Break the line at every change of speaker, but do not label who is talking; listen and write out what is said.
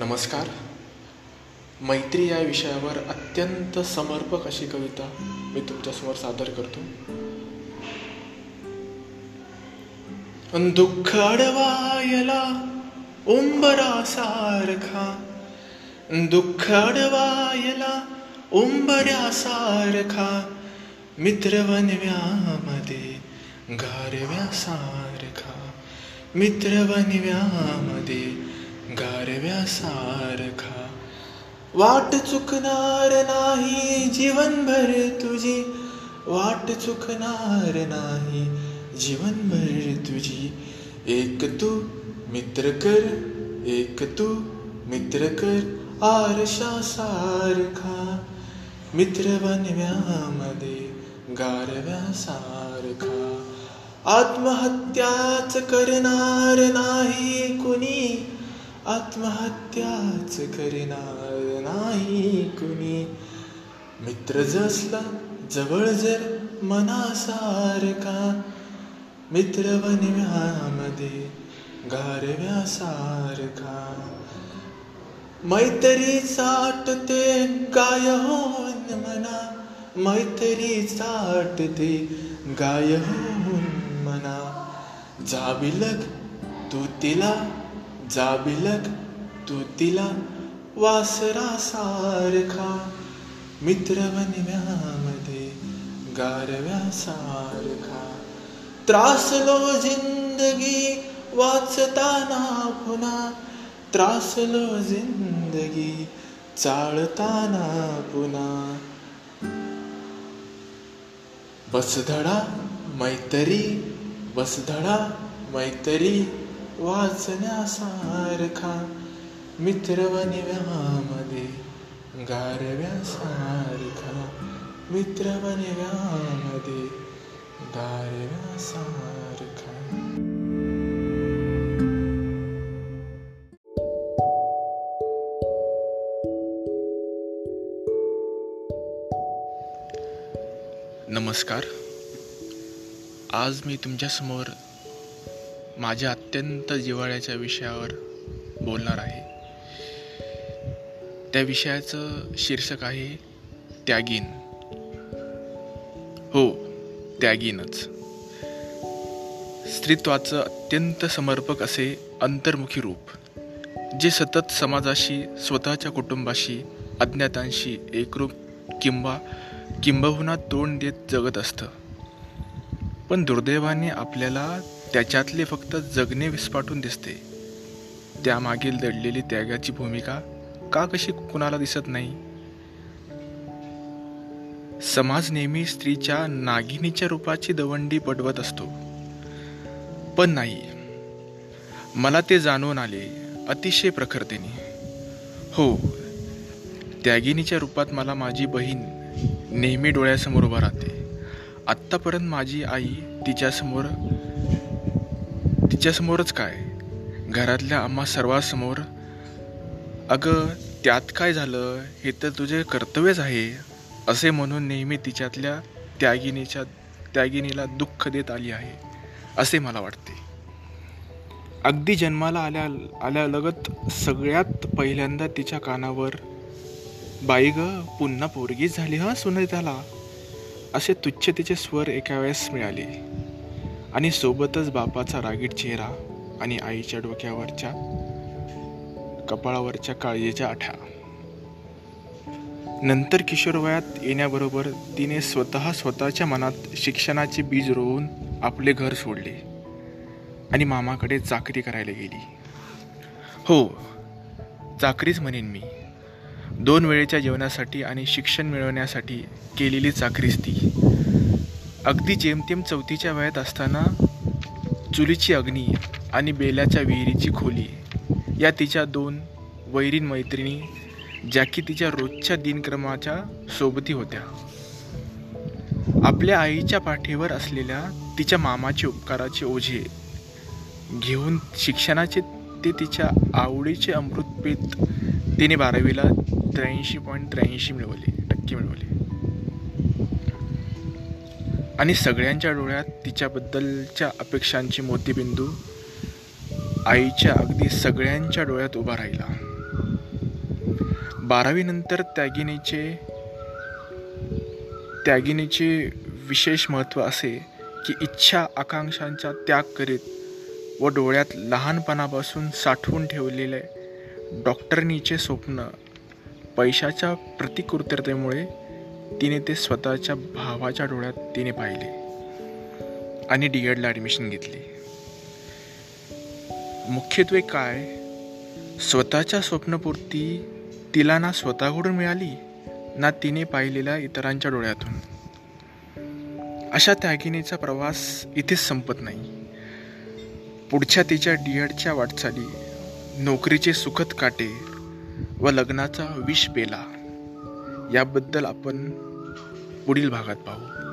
नमस्कार. मैत्री या विषयावर अत्यंत समर्पक अशी कविता मी तुमच्यासमोर सादर करतो. दुःख अडवायला उंबरासारखा दुःख अडवायला उंबऱ्यासारखा मित्रवनव्यामध्ये गारव्यासारखा मित्रवनव्यामध्ये गारव्यासारखा वाट चुकणार नाही जीवनभर तुझी. वाट चुकणार नाही जीवनभर तुझी. एक तू मित्र कर एक तू मित्र कर आरशा सारखा मित्र बनव्यामध्ये गारव्यासारखा आत्महत्याच करणार नाही कुणी. आत्महत्याच करणार नाही कुणी. मित्र जसला जवळ जर मनासारखा. मित्र बनव्यामध्ये गारव्यासारखा. मैत्री चाटते गाय होऊन मना. मैत्री चाटते गाय होऊन मना. जाबिलक तू तिला जाबिलक तू तिला वासरा सारखा. मित्र गारव्या सारखा. त्रासलो जिंदगी वाचताना पुन्हा. त्रासलो जिंदगी चाळताना पुन्हा. बसधडा मैत्री बसधडा मैत्री. वाचण्यासारखा मित्रवनिव्यामध्ये गारव्यासारखा मित्रवनिव्यामध्ये गारव्यासारखा नमस्कार. आज मी तुमच्यासमोर माझ्या अत्यंत जिव्हाळ्याच्या विषयावर बोलणार आहे. त्या विषयाचं शीर्षक आहे त्यागीन. हो त्यागीनच. स्त्रीत्वाचं अत्यंत समर्पक असे अंतर्मुखी रूप जे सतत समाजाशी स्वतःच्या कुटुंबाशी अज्ञातांशी एकरूप किंवा किंबहुना तोंड देत जगत असतं. पण दुर्दैवाने आपल्याला त्याच्यातले फक्त जगणे विस्फाटून दिसते. त्यामागील दडलेली त्यागाची भूमिका का कशी कुणाला दिसत नाही? समाज नेहमी स्त्रीच्या नागिनीच्या रूपाची दवंडी पडवत असतो. पण नाही. मला ते जाणून आले अतिशय प्रखरतेने. हो त्यागिनीच्या रूपात मला माझी बहीण नेहमी डोळ्यासमोर उभा राहते. आत्तापर्यंत माझी आई तिच्यासमोर तिच्यासमोरच काय? घरातल्या आम्हा सर्वांसमोर अगं त्यात काय झालं? हे तर तुझे कर्तव्यच आहे असे म्हणून नेहमी तिच्यातल्या त्यागिनीच्या त्यागिनीला दुःख देत आली आहे असे मला वाटते. अगदी जन्माला आल्या आल्यालगत सगळ्यात पहिल्यांदा तिच्या कानावर बाई ग पुन्हा पोरगीच झाली हा त्याला असे तुच्छतेचे स्वर एका वेळेस मिळाले. आणि सोबतच बापाचा रागीट चेहरा आणि आईच्या डोक्यावरच्या कपाळावरच्या काळजीच्या आठ्या. नंतर किशोरवयात येण्याबरोबर तिने स्वतः स्वतःच्या मनात शिक्षणाचे बीज रोवून आपले घर सोडले आणि मामाकडे चाकरी करायला गेली. हो चाकरीच म्हणेन मी. दोन वेळेच्या जेवणासाठी आणि शिक्षण मिळवण्यासाठी केलेली चाकरीच ती. अगदी जेमतेम चौथीच्या वयात असताना चुलीची अग्नी आणि बेल्याच्या विहिरीची खोली या तिच्या दोन वैरीण मैत्रिणी ज्या की तिच्या रोजच्या दिनक्रमाच्या सोबती होत्या. आपल्या आईच्या पाठीवर असलेल्या तिच्या मामाचे उपकाराचे ओझे घेऊन शिक्षणाचे ते तिच्या आवडीचे अमृतपेत तिने बारावीला त्र्याऐंशी पॉईंट त्र्याऐंशी मिळवले टक्के मिळवले. आणि सगळ्यांच्या डोळ्यात तिच्याबद्दलच्या अपेक्षांची मोतीबिंदू आईच्या अगदी सगळ्यांच्या डोळ्यात उभा राहिला. बारावीनंतर त्यागिनीचे त्यागिनीचे विशेष महत्त्व असे की इच्छा आकांक्षांचा त्याग करीत व डोळ्यात लहानपणापासून साठवून ठेवलेले डॉक्टरनीचे स्वप्न पैशाच्या प्रतिकृततेमुळे तिने ते स्वतःच्या भावाच्या डोळ्यात तिने पाहिले आणि डी एडला ॲडमिशन घेतली. मुख्यत्वे काय? स्वतःच्या स्वप्नपूर्ती तिला ना स्वतःकडून मिळाली ना तिने पाहिलेल्या इतरांच्या डोळ्यातून. अशा त्यागिनीचा प्रवास इथेच संपत नाही. पुढच्या तिच्या डी एडच्या वाटचाली नोकरीचे सुखद काटे व लग्नाचा विष पेला. याबद्दल आपण पुढील भागात पाहू.